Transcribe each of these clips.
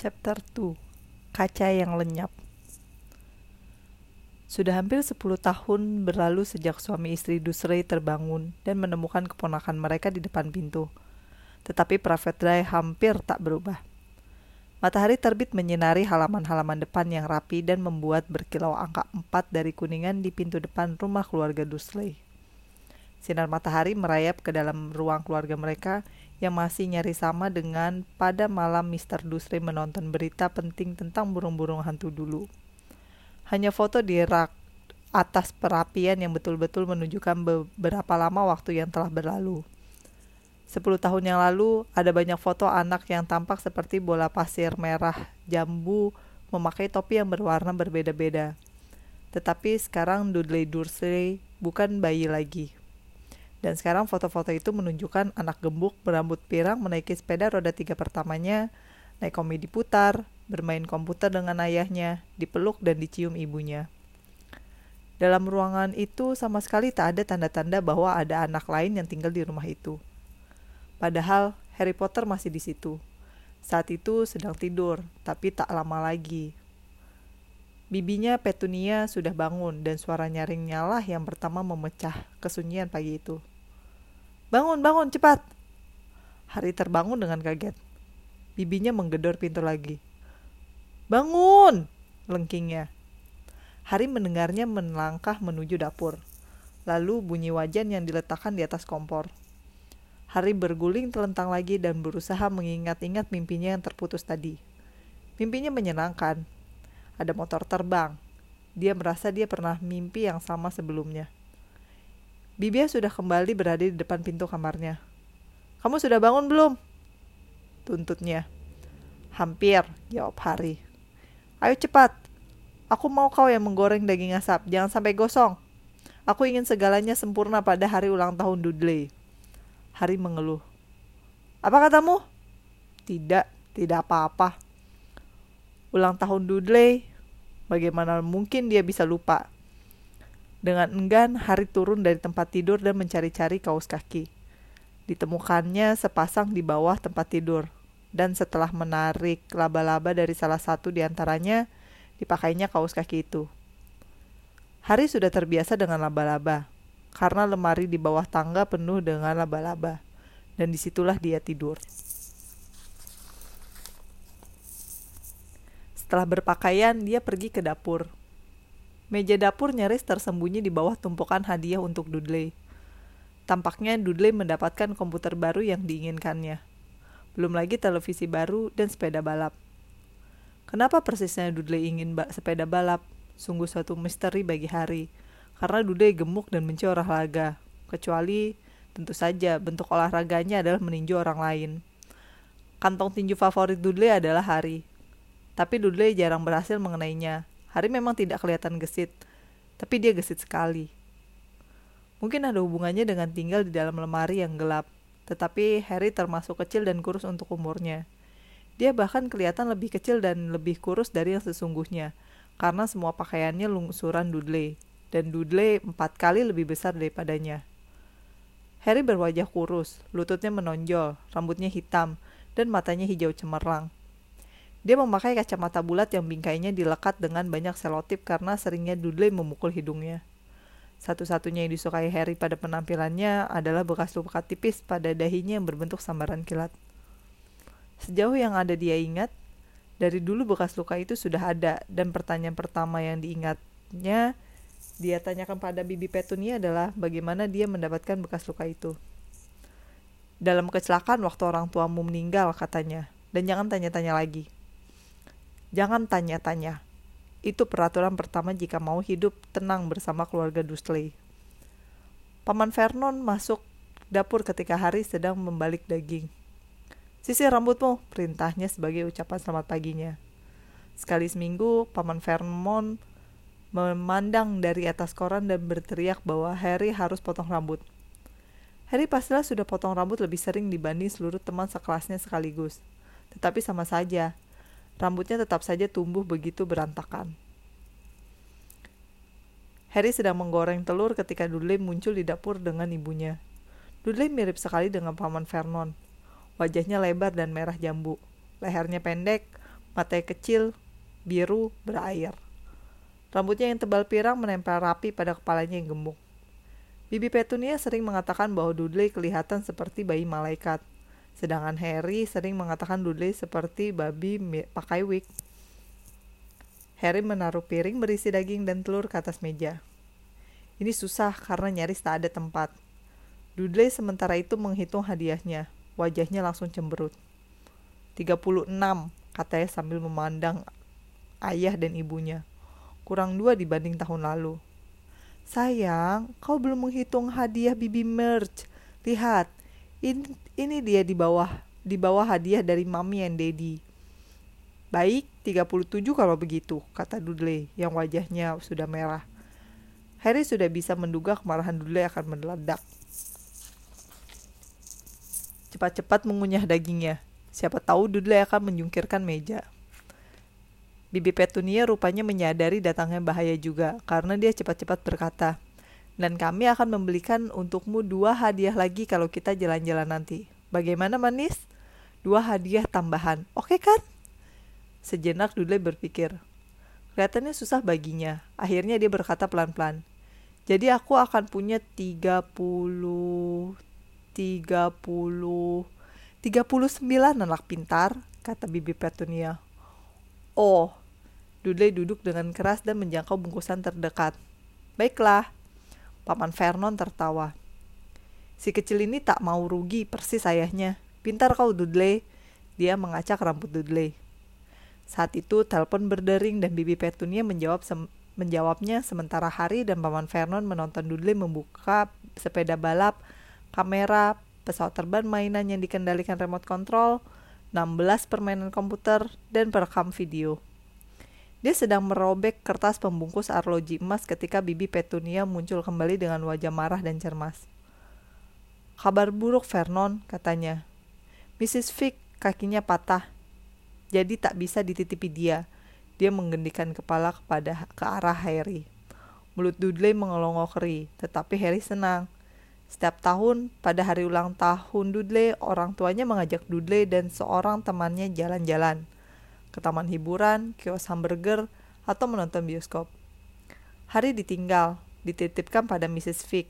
Chapter 2 Kaca yang lenyap Sudah hampir 10 tahun berlalu sejak suami istri Dusrey terbangun dan menemukan keponakan mereka di depan pintu. Tetapi Pravedra hampir tak berubah. Matahari terbit menyinari halaman-halaman depan yang rapi dan membuat berkilau angka 4 dari kuningan di pintu depan rumah keluarga Dusley. Sinar matahari merayap ke dalam ruang keluarga mereka yang masih nyari sama dengan pada malam Mr. Dusri menonton berita penting tentang burung-burung hantu dulu. Hanya foto di rak atas perapian yang betul-betul menunjukkan beberapa lama waktu yang telah berlalu. Sepuluh tahun yang lalu, ada banyak foto anak yang tampak seperti bola pasir merah jambu memakai topi yang berwarna berbeda-beda. Tetapi sekarang Dudley Dursley bukan bayi lagi. Dan sekarang foto-foto itu menunjukkan anak gembuk berambut pirang menaiki sepeda roda tiga pertamanya, naik komedi putar, bermain komputer dengan ayahnya, dipeluk dan dicium ibunya. Dalam ruangan itu sama sekali tak ada tanda-tanda bahwa ada anak lain yang tinggal di rumah itu. Padahal Harry Potter masih di situ. Saat itu sedang tidur, tapi tak lama lagi. Bibinya Petunia sudah bangun dan suara nyaringnya lah yang pertama memecah kesunyian pagi itu. Bangun, bangun, cepat. Hari terbangun dengan kaget. Bibinya menggedor pintu lagi. Bangun! Lengkingnya. Hari mendengarnya melangkah menuju dapur. Lalu bunyi wajan yang diletakkan di atas kompor. Hari berguling telentang lagi dan berusaha mengingat-ingat mimpinya yang terputus tadi. Mimpinya menyenangkan. Ada motor terbang. Dia merasa dia pernah mimpi yang sama sebelumnya. Bibia sudah kembali berada di depan pintu kamarnya. Kamu sudah bangun belum? Tuntutnya. Hampir, jawab Hari. Ayo cepat. Aku mau kau yang menggoreng daging asap. Jangan sampai gosong. Aku ingin segalanya sempurna pada hari ulang tahun Dudley. Hari mengeluh. Apa katamu? Tidak, tidak apa-apa. Ulang tahun Dudley, bagaimana mungkin dia bisa lupa? Dengan enggan, Hari turun dari tempat tidur dan mencari-cari kaos kaki. Ditemukannya sepasang di bawah tempat tidur, dan setelah menarik laba-laba dari salah satu di antaranya, dipakainya kaos kaki itu. Hari sudah terbiasa dengan laba-laba, karena lemari di bawah tangga penuh dengan laba-laba, dan di situlah dia tidur. Setelah berpakaian, dia pergi ke dapur Meja dapur nyaris tersembunyi di bawah tumpukan hadiah untuk Dudley. Tampaknya Dudley mendapatkan komputer baru yang diinginkannya. Belum lagi televisi baru dan sepeda balap. Kenapa persisnya Dudley ingin ba sepeda balap? Sungguh suatu misteri bagi Hari. Karena Dudley gemuk dan benci olahraga. Kecuali tentu saja bentuk olahraganya adalah meninju orang lain. Kantong tinju favorit Dudley adalah Hari. Tapi Dudley jarang berhasil mengenainya Hari memang tidak kelihatan gesit, tapi dia gesit sekali. Mungkin ada hubungannya dengan tinggal di dalam lemari yang gelap, tetapi Harry termasuk kecil dan kurus untuk umurnya. Dia bahkan kelihatan lebih kecil dan lebih kurus dari yang sesungguhnya, karena semua pakaiannya lungsuran Dudley, dan Dudley empat kali lebih besar daripadanya. Harry berwajah kurus, lututnya menonjol, rambutnya hitam, dan matanya hijau cemerlang. Dia memakai kacamata bulat yang bingkainya dilekat dengan banyak selotip karena seringnya Dudley memukul hidungnya. Satu-satunya yang disukai Harry pada penampilannya adalah bekas luka tipis pada dahinya yang berbentuk sambaran kilat. Sejauh yang ada dia ingat, dari dulu bekas luka itu sudah ada dan pertanyaan pertama yang diingatnya dia tanyakan pada Bibi Petunia adalah bagaimana dia mendapatkan bekas luka itu. Dalam kecelakaan waktu orang tuamu meninggal katanya, dan jangan tanya-tanya lagi. Jangan tanya-tanya. Itu peraturan pertama jika mau hidup tenang bersama keluarga Dursley. Paman Vernon masuk dapur ketika Hari sedang membalik daging. Sisir rambutmu, perintahnya sebagai ucapan selamat paginya. Sekali seminggu, Paman Vernon memandang dari atas koran dan berteriak bahwa Harry harus potong rambut. Harry pastilah sudah potong rambut lebih sering dibanding seluruh teman sekelasnya sekaligus. Tetapi sama saja, Rambutnya tetap saja tumbuh begitu berantakan. Harry sedang menggoreng telur ketika Dudley muncul di dapur dengan ibunya. Dudley mirip sekali dengan paman Vernon. Wajahnya lebar dan merah jambu. Lehernya pendek, matanya kecil, biru, berair. Rambutnya yang tebal pirang menempel rapi pada kepalanya yang gemuk. Bibi Petunia sering mengatakan bahwa Dudley kelihatan seperti bayi malaikat. Sedangkan Harry sering mengatakan Dudley seperti babi pakai wig. Harry menaruh piring berisi daging dan telur ke atas meja. Ini susah karena nyaris tak ada tempat. Dudley sementara itu menghitung hadiahnya. Wajahnya langsung cemberut. 36, katanya sambil memandang ayah dan ibunya kurang dua dibanding tahun lalu. Sayang, kau belum menghitung hadiah Bibi Merch. Lihat, ini, ini dia di bawah di bawah hadiah dari Mami and Daddy. Baik, 37 kalau begitu, kata Dudley yang wajahnya sudah merah. Harry sudah bisa menduga kemarahan Dudley akan meledak. Cepat-cepat mengunyah dagingnya. Siapa tahu Dudley akan menjungkirkan meja. Bibi Petunia rupanya menyadari datangnya bahaya juga, karena dia cepat-cepat berkata, dan kami akan membelikan untukmu dua hadiah lagi kalau kita jalan-jalan nanti. Bagaimana manis? Dua hadiah tambahan, oke kan? Sejenak Dudley berpikir. Kelihatannya susah baginya. Akhirnya dia berkata pelan-pelan. Jadi aku akan punya 30 30 39 anak pintar, kata Bibi Petunia. Oh, Dudley duduk dengan keras dan menjangkau bungkusan terdekat. Baiklah, Paman Vernon tertawa. Si kecil ini tak mau rugi persis ayahnya. Pintar kau Dudley. Dia mengacak rambut Dudley. Saat itu telepon berdering dan Bibi Petunia menjawab sem menjawabnya sementara Harry dan Paman Vernon menonton Dudley membuka sepeda balap, kamera, pesawat terbang mainan yang dikendalikan remote control, 16 permainan komputer, dan perekam video. Dia sedang merobek kertas pembungkus arloji emas ketika Bibi Petunia muncul kembali dengan wajah marah dan cermas. Kabar buruk Vernon, katanya. Mrs. Fick kakinya patah, jadi tak bisa dititipi dia. Dia menggendikan kepala kepada ke arah Harry. Mulut Dudley mengelongokri, tetapi Harry senang. Setiap tahun, pada hari ulang tahun Dudley, orang tuanya mengajak Dudley dan seorang temannya jalan-jalan ke taman hiburan, kios hamburger, atau menonton bioskop. Hari ditinggal, dititipkan pada Mrs. Fick,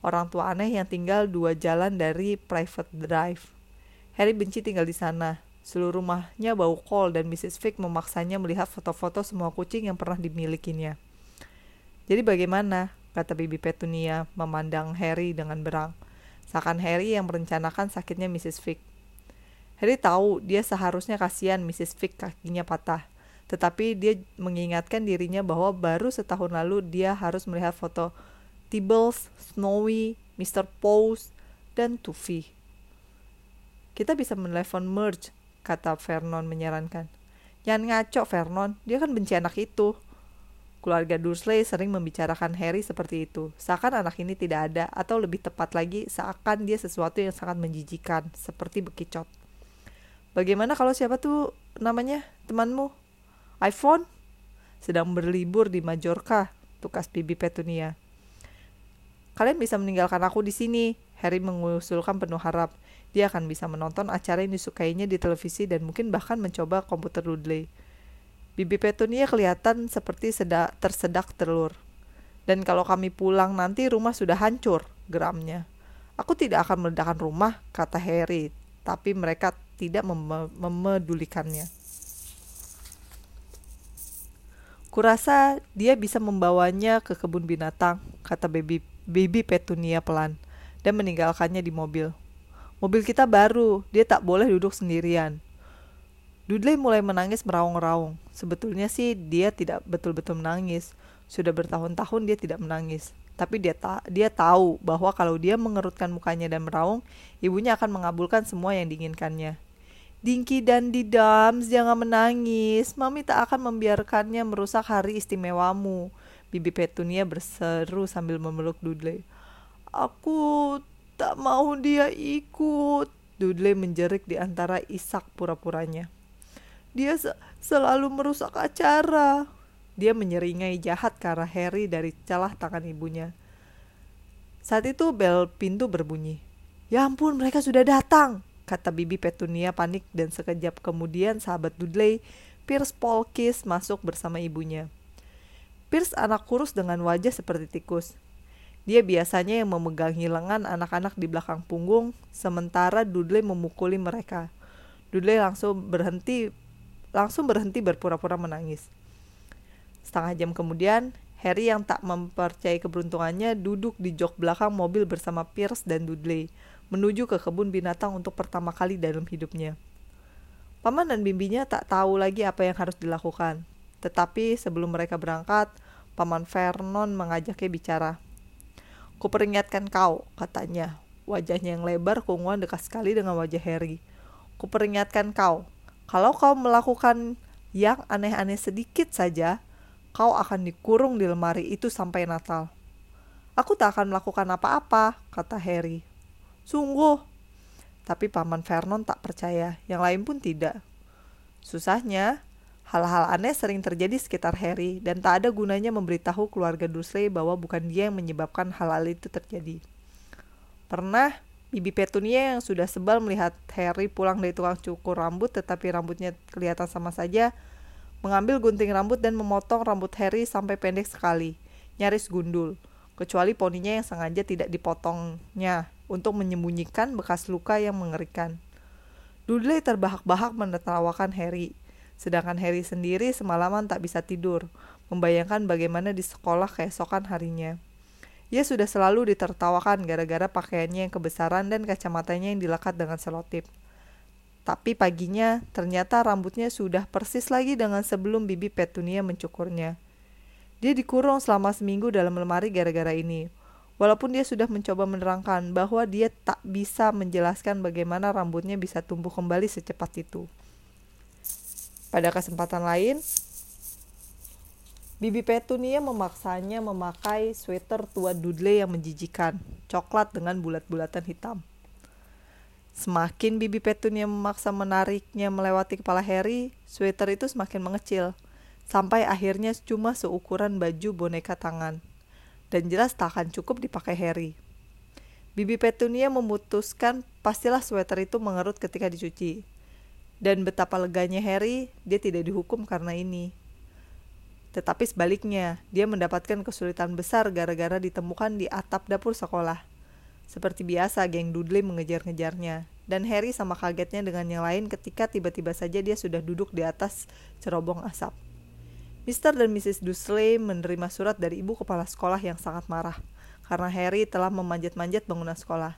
orang tua aneh yang tinggal dua jalan dari private drive. Harry benci tinggal di sana. Seluruh rumahnya bau kol dan Mrs. Fick memaksanya melihat foto-foto semua kucing yang pernah dimilikinya. Jadi bagaimana? kata Bibi Petunia memandang Harry dengan berang. Seakan Harry yang merencanakan sakitnya Mrs. Fick. Harry tahu dia seharusnya kasihan Mrs. Fick kakinya patah. Tetapi dia mengingatkan dirinya bahwa baru setahun lalu dia harus melihat foto Tibbles, Snowy, Mr. Pose, dan Tuffy. Kita bisa menelepon Merge, kata Vernon menyarankan. Jangan ngaco, Vernon. Dia kan benci anak itu. Keluarga Dursley sering membicarakan Harry seperti itu. Seakan anak ini tidak ada, atau lebih tepat lagi, seakan dia sesuatu yang sangat menjijikan, seperti bekicot. Bagaimana kalau siapa tuh namanya temanmu? iPhone? Sedang berlibur di Majorca, tukas Bibi Petunia. Kalian bisa meninggalkan aku di sini. Harry mengusulkan penuh harap. Dia akan bisa menonton acara yang disukainya di televisi dan mungkin bahkan mencoba komputer Dudley. Bibi Petunia kelihatan seperti sedak, tersedak telur. Dan kalau kami pulang nanti rumah sudah hancur, geramnya. Aku tidak akan meledakkan rumah, kata Harry. Tapi mereka tidak mem memedulikannya. Kurasa dia bisa membawanya ke kebun binatang, kata baby, baby Petunia pelan, dan meninggalkannya di mobil. Mobil kita baru, dia tak boleh duduk sendirian. Dudley mulai menangis meraung-raung. Sebetulnya sih dia tidak betul-betul menangis. Sudah bertahun-tahun dia tidak menangis. Tapi dia ta dia tahu bahwa kalau dia mengerutkan mukanya dan meraung, ibunya akan mengabulkan semua yang diinginkannya. Dinky dan Didams, jangan menangis. Mami tak akan membiarkannya merusak hari istimewamu. Bibi Petunia berseru sambil memeluk Dudley. Aku tak mau dia ikut. Dudley menjerit di antara isak pura-puranya. Dia se selalu merusak acara. Dia menyeringai jahat arah Harry dari celah tangan ibunya. Saat itu bel pintu berbunyi. Ya ampun, mereka sudah datang kata Bibi Petunia panik dan sekejap kemudian sahabat Dudley, Pierce Polkis masuk bersama ibunya. Pierce anak kurus dengan wajah seperti tikus. Dia biasanya yang memegang lengan anak-anak di belakang punggung, sementara Dudley memukuli mereka. Dudley langsung berhenti langsung berhenti berpura-pura menangis. Setengah jam kemudian, Harry yang tak mempercayai keberuntungannya duduk di jok belakang mobil bersama Pierce dan Dudley, menuju ke kebun binatang untuk pertama kali dalam hidupnya. Paman dan bibinya tak tahu lagi apa yang harus dilakukan. Tetapi sebelum mereka berangkat, Paman Vernon mengajaknya bicara. Kuperingatkan kau, katanya. Wajahnya yang lebar keunguan dekat sekali dengan wajah Harry. Kuperingatkan kau, kalau kau melakukan yang aneh-aneh sedikit saja, kau akan dikurung di lemari itu sampai Natal. Aku tak akan melakukan apa-apa, kata Harry. Sungguh. Tapi Paman Vernon tak percaya, yang lain pun tidak. Susahnya, Hal-hal aneh sering terjadi sekitar Harry dan tak ada gunanya memberitahu keluarga Dursley bahwa bukan dia yang menyebabkan hal-hal itu terjadi. Pernah, Bibi Petunia yang sudah sebal melihat Harry pulang dari tukang cukur rambut tetapi rambutnya kelihatan sama saja, mengambil gunting rambut dan memotong rambut Harry sampai pendek sekali, nyaris gundul, kecuali poninya yang sengaja tidak dipotongnya untuk menyembunyikan bekas luka yang mengerikan. Dudley terbahak-bahak menertawakan Harry, Sedangkan Harry sendiri semalaman tak bisa tidur, membayangkan bagaimana di sekolah keesokan harinya. Ia sudah selalu ditertawakan gara-gara pakaiannya yang kebesaran dan kacamatanya yang dilekat dengan selotip. Tapi paginya, ternyata rambutnya sudah persis lagi dengan sebelum bibi Petunia mencukurnya. Dia dikurung selama seminggu dalam lemari gara-gara ini. Walaupun dia sudah mencoba menerangkan bahwa dia tak bisa menjelaskan bagaimana rambutnya bisa tumbuh kembali secepat itu. Pada kesempatan lain, Bibi Petunia memaksanya memakai sweater tua Dudley yang menjijikan, coklat dengan bulat-bulatan hitam. Semakin Bibi Petunia memaksa menariknya melewati kepala Harry, sweater itu semakin mengecil, sampai akhirnya cuma seukuran baju boneka tangan. Dan jelas tak akan cukup dipakai Harry. Bibi Petunia memutuskan pastilah sweater itu mengerut ketika dicuci. Dan betapa leganya Harry, dia tidak dihukum karena ini. Tetapi sebaliknya, dia mendapatkan kesulitan besar gara-gara ditemukan di atap dapur sekolah. Seperti biasa, geng Dudley mengejar-ngejarnya. Dan Harry sama kagetnya dengan yang lain ketika tiba-tiba saja dia sudah duduk di atas cerobong asap. Mr. dan Mrs. Dursley menerima surat dari ibu kepala sekolah yang sangat marah karena Harry telah memanjat-manjat bangunan sekolah.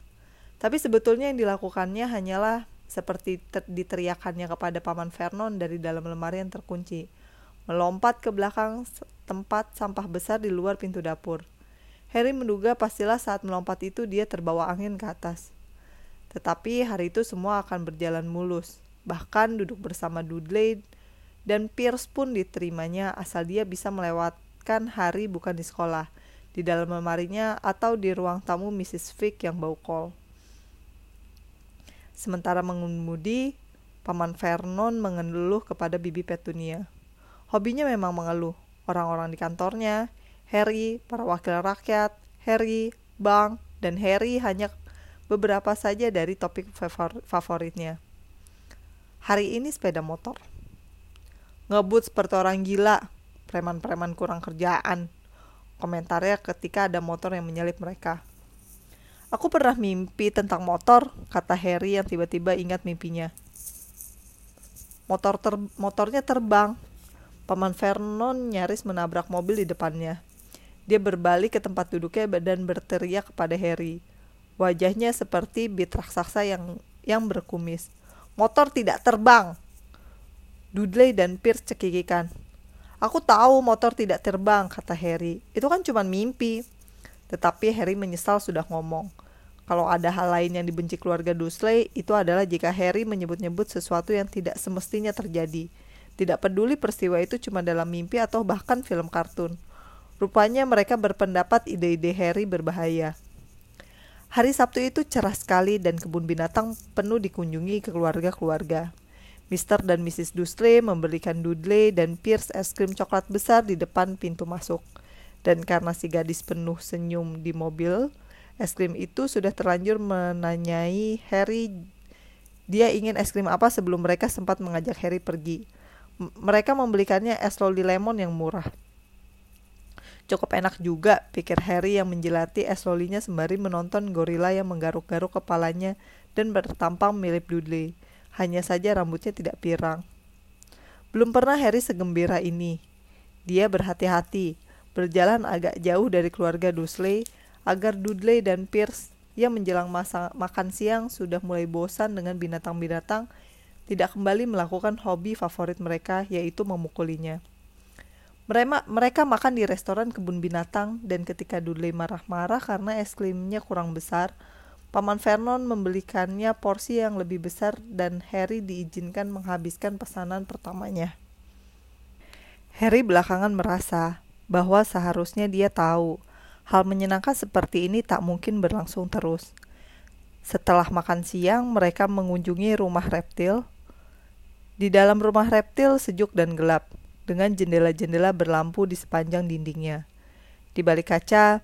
Tapi sebetulnya yang dilakukannya hanyalah seperti diteriakannya kepada Paman Vernon dari dalam lemari yang terkunci, melompat ke belakang tempat sampah besar di luar pintu dapur. Harry menduga pastilah saat melompat itu dia terbawa angin ke atas. Tetapi hari itu semua akan berjalan mulus. Bahkan duduk bersama Dudley dan Pierce pun diterimanya asal dia bisa melewatkan hari bukan di sekolah, di dalam lemarinya atau di ruang tamu Mrs. Fick yang bau kol. Sementara mengemudi, Paman Vernon mengeluh kepada Bibi Petunia. Hobinya memang mengeluh. Orang-orang di kantornya, Harry, para wakil rakyat, Harry, Bang, dan Harry hanya beberapa saja dari topik favoritnya. Hari ini sepeda motor. Ngebut seperti orang gila, preman-preman kurang kerjaan. Komentarnya ketika ada motor yang menyalip mereka. Aku pernah mimpi tentang motor, kata Harry yang tiba-tiba ingat mimpinya. Motor ter motornya terbang. Paman Vernon nyaris menabrak mobil di depannya. Dia berbalik ke tempat duduknya dan berteriak kepada Harry. Wajahnya seperti bit raksasa yang yang berkumis. Motor tidak terbang. Dudley dan Pierce cekikikan. Aku tahu motor tidak terbang, kata Harry. Itu kan cuma mimpi. Tetapi Harry menyesal sudah ngomong. Kalau ada hal lain yang dibenci keluarga Dursley, itu adalah jika Harry menyebut-nyebut sesuatu yang tidak semestinya terjadi. Tidak peduli peristiwa itu cuma dalam mimpi atau bahkan film kartun. Rupanya mereka berpendapat ide-ide Harry berbahaya. Hari Sabtu itu cerah sekali dan kebun binatang penuh dikunjungi ke keluarga-keluarga. Mr. dan Mrs. Dursley memberikan Dudley dan Pierce es krim coklat besar di depan pintu masuk. Dan karena si gadis penuh senyum di mobil, es krim itu sudah terlanjur menanyai Harry dia ingin es krim apa sebelum mereka sempat mengajak Harry pergi. mereka membelikannya es loli lemon yang murah. Cukup enak juga, pikir Harry yang menjelati es lolinya sembari menonton gorila yang menggaruk-garuk kepalanya dan bertampang mirip Dudley. Hanya saja rambutnya tidak pirang. Belum pernah Harry segembira ini. Dia berhati-hati, berjalan agak jauh dari keluarga Dursley agar Dudley dan Pierce yang menjelang masa makan siang sudah mulai bosan dengan binatang-binatang tidak kembali melakukan hobi favorit mereka yaitu memukulinya. Mereka, mereka makan di restoran kebun binatang dan ketika Dudley marah-marah karena es krimnya kurang besar, Paman Vernon membelikannya porsi yang lebih besar dan Harry diizinkan menghabiskan pesanan pertamanya. Harry belakangan merasa bahwa seharusnya dia tahu hal menyenangkan seperti ini tak mungkin berlangsung terus. Setelah makan siang, mereka mengunjungi rumah reptil. Di dalam rumah reptil sejuk dan gelap dengan jendela-jendela berlampu di sepanjang dindingnya. Di balik kaca,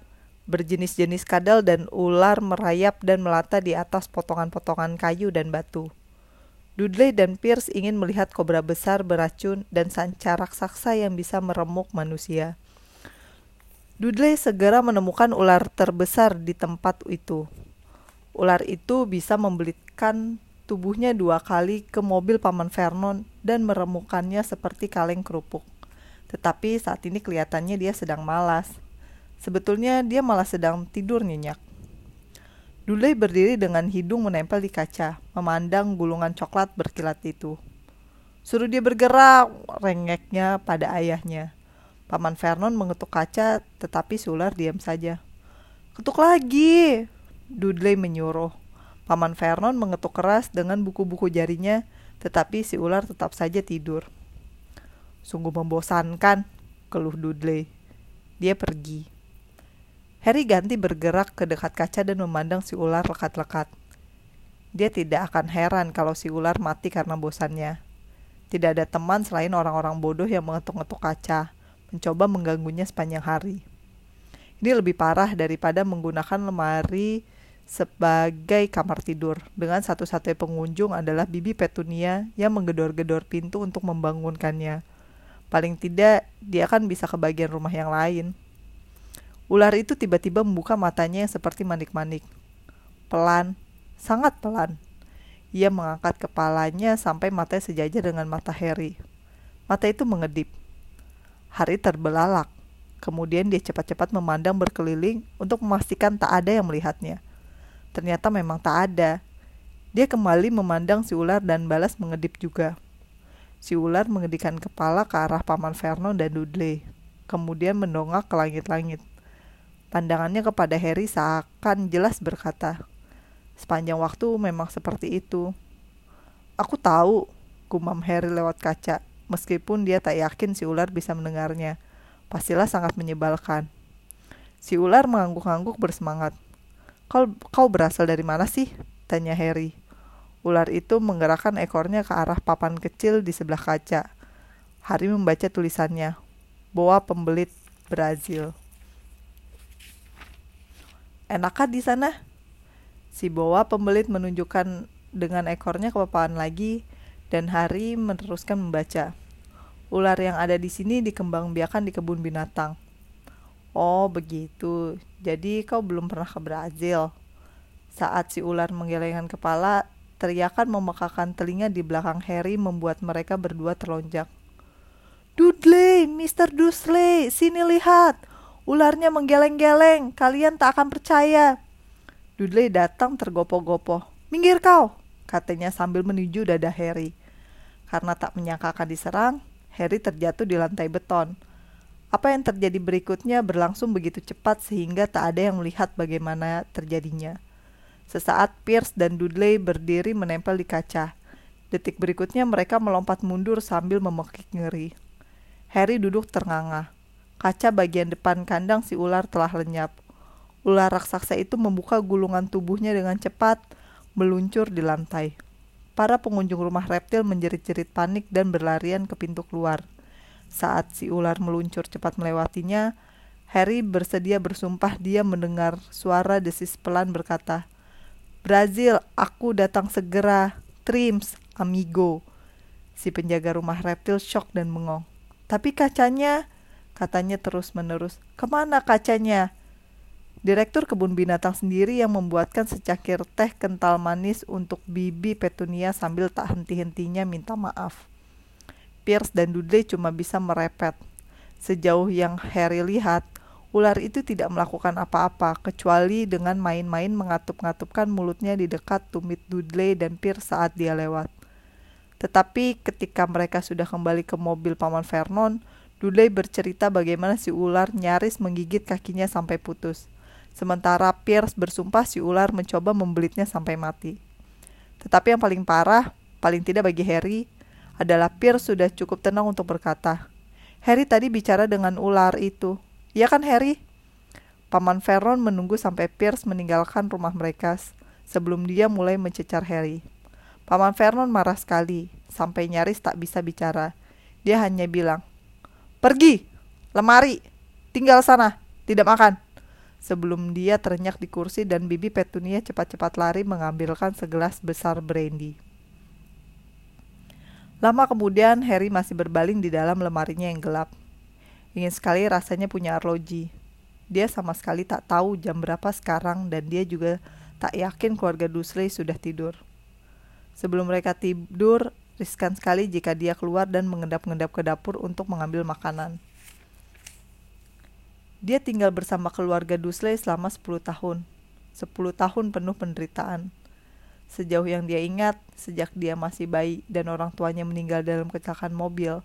berjenis-jenis kadal dan ular merayap dan melata di atas potongan-potongan kayu dan batu. Dudley dan Pierce ingin melihat kobra besar beracun dan sanca raksasa yang bisa meremuk manusia. Dudley segera menemukan ular terbesar di tempat itu. Ular itu bisa membelikan tubuhnya dua kali ke mobil Paman Vernon dan meremukannya seperti kaleng kerupuk. Tetapi saat ini kelihatannya dia sedang malas. Sebetulnya dia malah sedang tidur nyenyak. Duley berdiri dengan hidung menempel di kaca, memandang gulungan coklat berkilat itu. Suruh dia bergerak, rengeknya pada ayahnya. Paman Vernon mengetuk kaca, tetapi si ular diam saja. Ketuk lagi, Dudley menyuruh. Paman Vernon mengetuk keras dengan buku-buku jarinya, tetapi si ular tetap saja tidur. Sungguh membosankan, keluh Dudley. Dia pergi. Harry ganti bergerak ke dekat kaca dan memandang si ular lekat-lekat. Dia tidak akan heran kalau si ular mati karena bosannya. Tidak ada teman selain orang-orang bodoh yang mengetuk-ngetuk kaca, mencoba mengganggunya sepanjang hari. Ini lebih parah daripada menggunakan lemari sebagai kamar tidur. Dengan satu-satunya pengunjung adalah Bibi Petunia yang menggedor-gedor pintu untuk membangunkannya. Paling tidak, dia akan bisa ke bagian rumah yang lain. Ular itu tiba-tiba membuka matanya yang seperti manik-manik. Pelan, sangat pelan. Ia mengangkat kepalanya sampai matanya sejajar dengan mata Harry. Mata itu mengedip. Hari terbelalak. Kemudian dia cepat-cepat memandang berkeliling untuk memastikan tak ada yang melihatnya. Ternyata memang tak ada. Dia kembali memandang si ular dan balas mengedip juga. Si ular mengedikan kepala ke arah Paman Vernon dan Dudley, kemudian mendongak ke langit-langit. Pandangannya kepada Harry seakan jelas berkata, Sepanjang waktu memang seperti itu. Aku tahu, gumam Harry lewat kaca, meskipun dia tak yakin si ular bisa mendengarnya. Pastilah sangat menyebalkan. Si ular mengangguk-angguk bersemangat. Kau, kau berasal dari mana sih? Tanya Harry. Ular itu menggerakkan ekornya ke arah papan kecil di sebelah kaca. Harry membaca tulisannya. Boa pembelit Brazil. Enakkah di sana? Si boa pembelit menunjukkan dengan ekornya ke papan lagi dan Harry meneruskan membaca. Ular yang ada di sini dikembangbiakan di kebun binatang. Oh, begitu. Jadi kau belum pernah ke Brazil. Saat si ular menggelengkan kepala, teriakan memekakan telinga di belakang Harry membuat mereka berdua terlonjak. Dudley, Mr. Dursley, sini lihat. Ularnya menggeleng-geleng, kalian tak akan percaya. Dudley datang tergopoh-gopoh. Minggir kau, katanya sambil menuju dada Harry. Karena tak menyangka akan diserang, Harry terjatuh di lantai beton. Apa yang terjadi berikutnya berlangsung begitu cepat sehingga tak ada yang melihat bagaimana terjadinya. Sesaat Pierce dan Dudley berdiri menempel di kaca. Detik berikutnya mereka melompat mundur sambil memekik ngeri. Harry duduk ternganga. Kaca bagian depan kandang si ular telah lenyap. Ular raksasa itu membuka gulungan tubuhnya dengan cepat, meluncur di lantai. Para pengunjung rumah reptil menjerit-jerit panik dan berlarian ke pintu keluar. Saat si ular meluncur cepat melewatinya, Harry bersedia bersumpah dia mendengar suara desis pelan berkata, Brazil, aku datang segera. Trims, amigo. Si penjaga rumah reptil shock dan bengong. Tapi kacanya, katanya terus-menerus, ke mana kacanya? Direktur kebun binatang sendiri yang membuatkan secangkir teh kental manis untuk Bibi Petunia sambil tak henti-hentinya minta maaf. Pierce dan Dudley cuma bisa merepet. Sejauh yang Harry lihat, ular itu tidak melakukan apa-apa kecuali dengan main-main mengatup-ngatupkan mulutnya di dekat tumit Dudley dan Pierce saat dia lewat. Tetapi ketika mereka sudah kembali ke mobil Paman Vernon, Dudley bercerita bagaimana si ular nyaris menggigit kakinya sampai putus. Sementara Pierce bersumpah si ular mencoba membelitnya sampai mati. Tetapi yang paling parah, paling tidak bagi Harry, adalah Pierce sudah cukup tenang untuk berkata, Harry tadi bicara dengan ular itu. Iya kan Harry? Paman Vernon menunggu sampai Pierce meninggalkan rumah mereka sebelum dia mulai mencecar Harry. Paman Vernon marah sekali, sampai nyaris tak bisa bicara. Dia hanya bilang, Pergi, lemari, tinggal sana, tidak makan. Sebelum dia terenyak di kursi dan bibi Petunia cepat-cepat lari mengambilkan segelas besar brandy. Lama kemudian Harry masih berbaling di dalam lemarinya yang gelap. Ingin sekali rasanya punya arloji. Dia sama sekali tak tahu jam berapa sekarang dan dia juga tak yakin keluarga Dursley sudah tidur. Sebelum mereka tidur, riskan sekali jika dia keluar dan mengendap-endap ke dapur untuk mengambil makanan. Dia tinggal bersama keluarga Dusley selama 10 tahun. 10 tahun penuh penderitaan. Sejauh yang dia ingat, sejak dia masih bayi dan orang tuanya meninggal dalam kecelakaan mobil.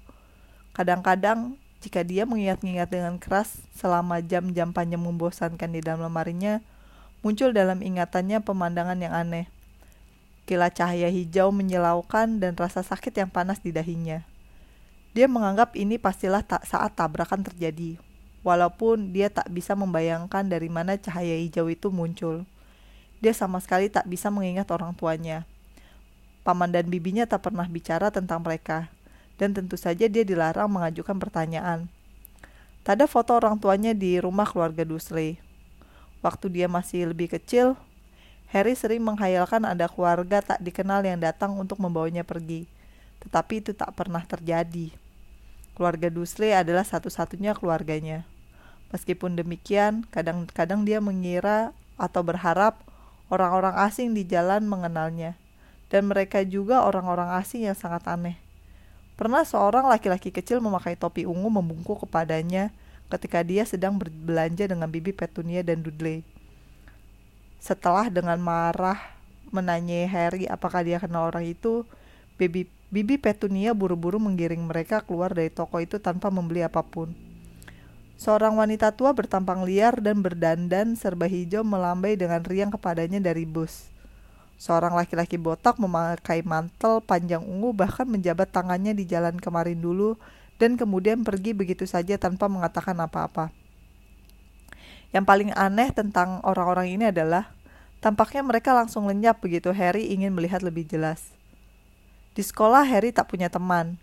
Kadang-kadang, jika dia mengingat-ingat dengan keras selama jam-jam panjang membosankan di dalam lemarinya, muncul dalam ingatannya pemandangan yang aneh – Kilat cahaya hijau menyilaukan dan rasa sakit yang panas di dahinya. Dia menganggap ini pastilah tak saat tabrakan terjadi, walaupun dia tak bisa membayangkan dari mana cahaya hijau itu muncul. Dia sama sekali tak bisa mengingat orang tuanya. Paman dan bibinya tak pernah bicara tentang mereka, dan tentu saja dia dilarang mengajukan pertanyaan. Tak ada foto orang tuanya di rumah keluarga Dursley. Waktu dia masih lebih kecil, Harry sering menghayalkan ada keluarga tak dikenal yang datang untuk membawanya pergi. Tetapi itu tak pernah terjadi. Keluarga Dursley adalah satu-satunya keluarganya. Meskipun demikian, kadang-kadang dia mengira atau berharap orang-orang asing di jalan mengenalnya. Dan mereka juga orang-orang asing yang sangat aneh. Pernah seorang laki-laki kecil memakai topi ungu membungkuk kepadanya ketika dia sedang berbelanja dengan bibi Petunia dan Dudley. Setelah dengan marah menanyai Harry apakah dia kenal orang itu, Bibi, Bibi Petunia buru-buru menggiring mereka keluar dari toko itu tanpa membeli apa pun. Seorang wanita tua bertampang liar dan berdandan serba hijau melambai dengan riang kepadanya dari bus. Seorang laki-laki botak memakai mantel panjang ungu bahkan menjabat tangannya di jalan kemarin dulu dan kemudian pergi begitu saja tanpa mengatakan apa-apa. Yang paling aneh tentang orang-orang ini adalah tampaknya mereka langsung lenyap begitu Harry ingin melihat lebih jelas. Di sekolah Harry tak punya teman.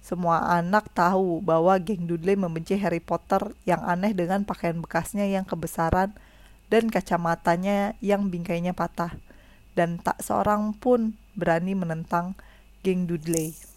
Semua anak tahu bahwa geng Dudley membenci Harry Potter yang aneh dengan pakaian bekasnya yang kebesaran dan kacamatanya yang bingkainya patah. Dan tak seorang pun berani menentang geng Dudley.